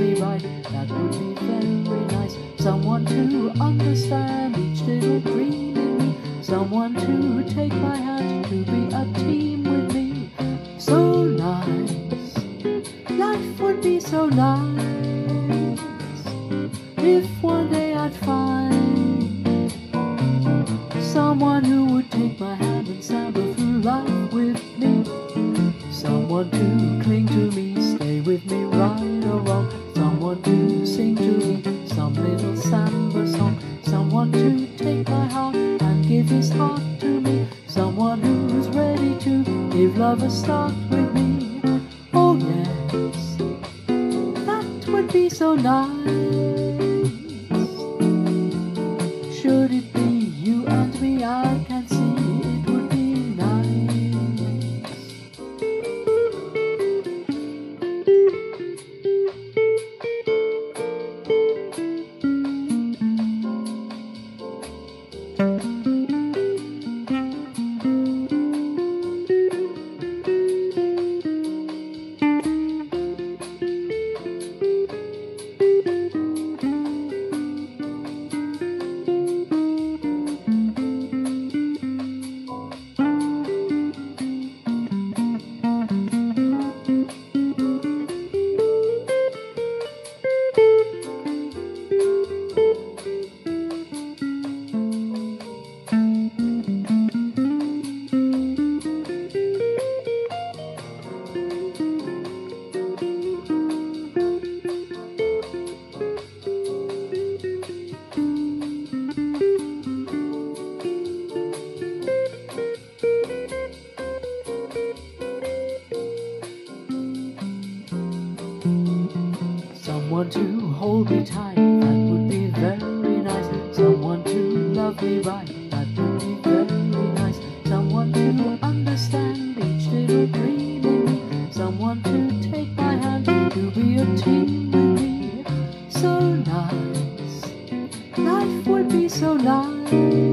me right, that would be very nice. Someone to understand each little dream in me. Someone to take my hand to be a team with me. So nice, life would be so nice if one day I'd find someone who would take my hand and samba through life with me. Someone to cling to me, stay with me, right or wrong. Someone to sing to me some little samba song. Someone to take my heart and give his heart to me. Someone who's ready to give love a start with me. Oh yes, that would be so nice. Someone to hold me tight, that would be very nice. Someone to love me right, that would be very nice. Someone to understand each little dream in me. Someone to take my hand to be a team with me. So nice, life would be so nice.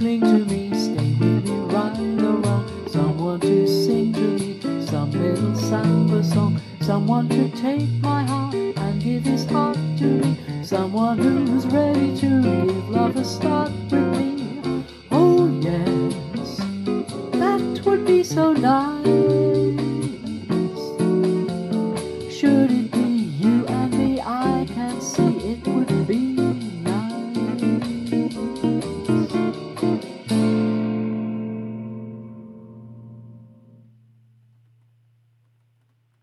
cling to me, stay with me right or wrong. Someone to sing to me, some little samba song. Someone to take my heart and give his heart to me. Someone who's ready to give love a start with me. Oh yes, that would be so nice.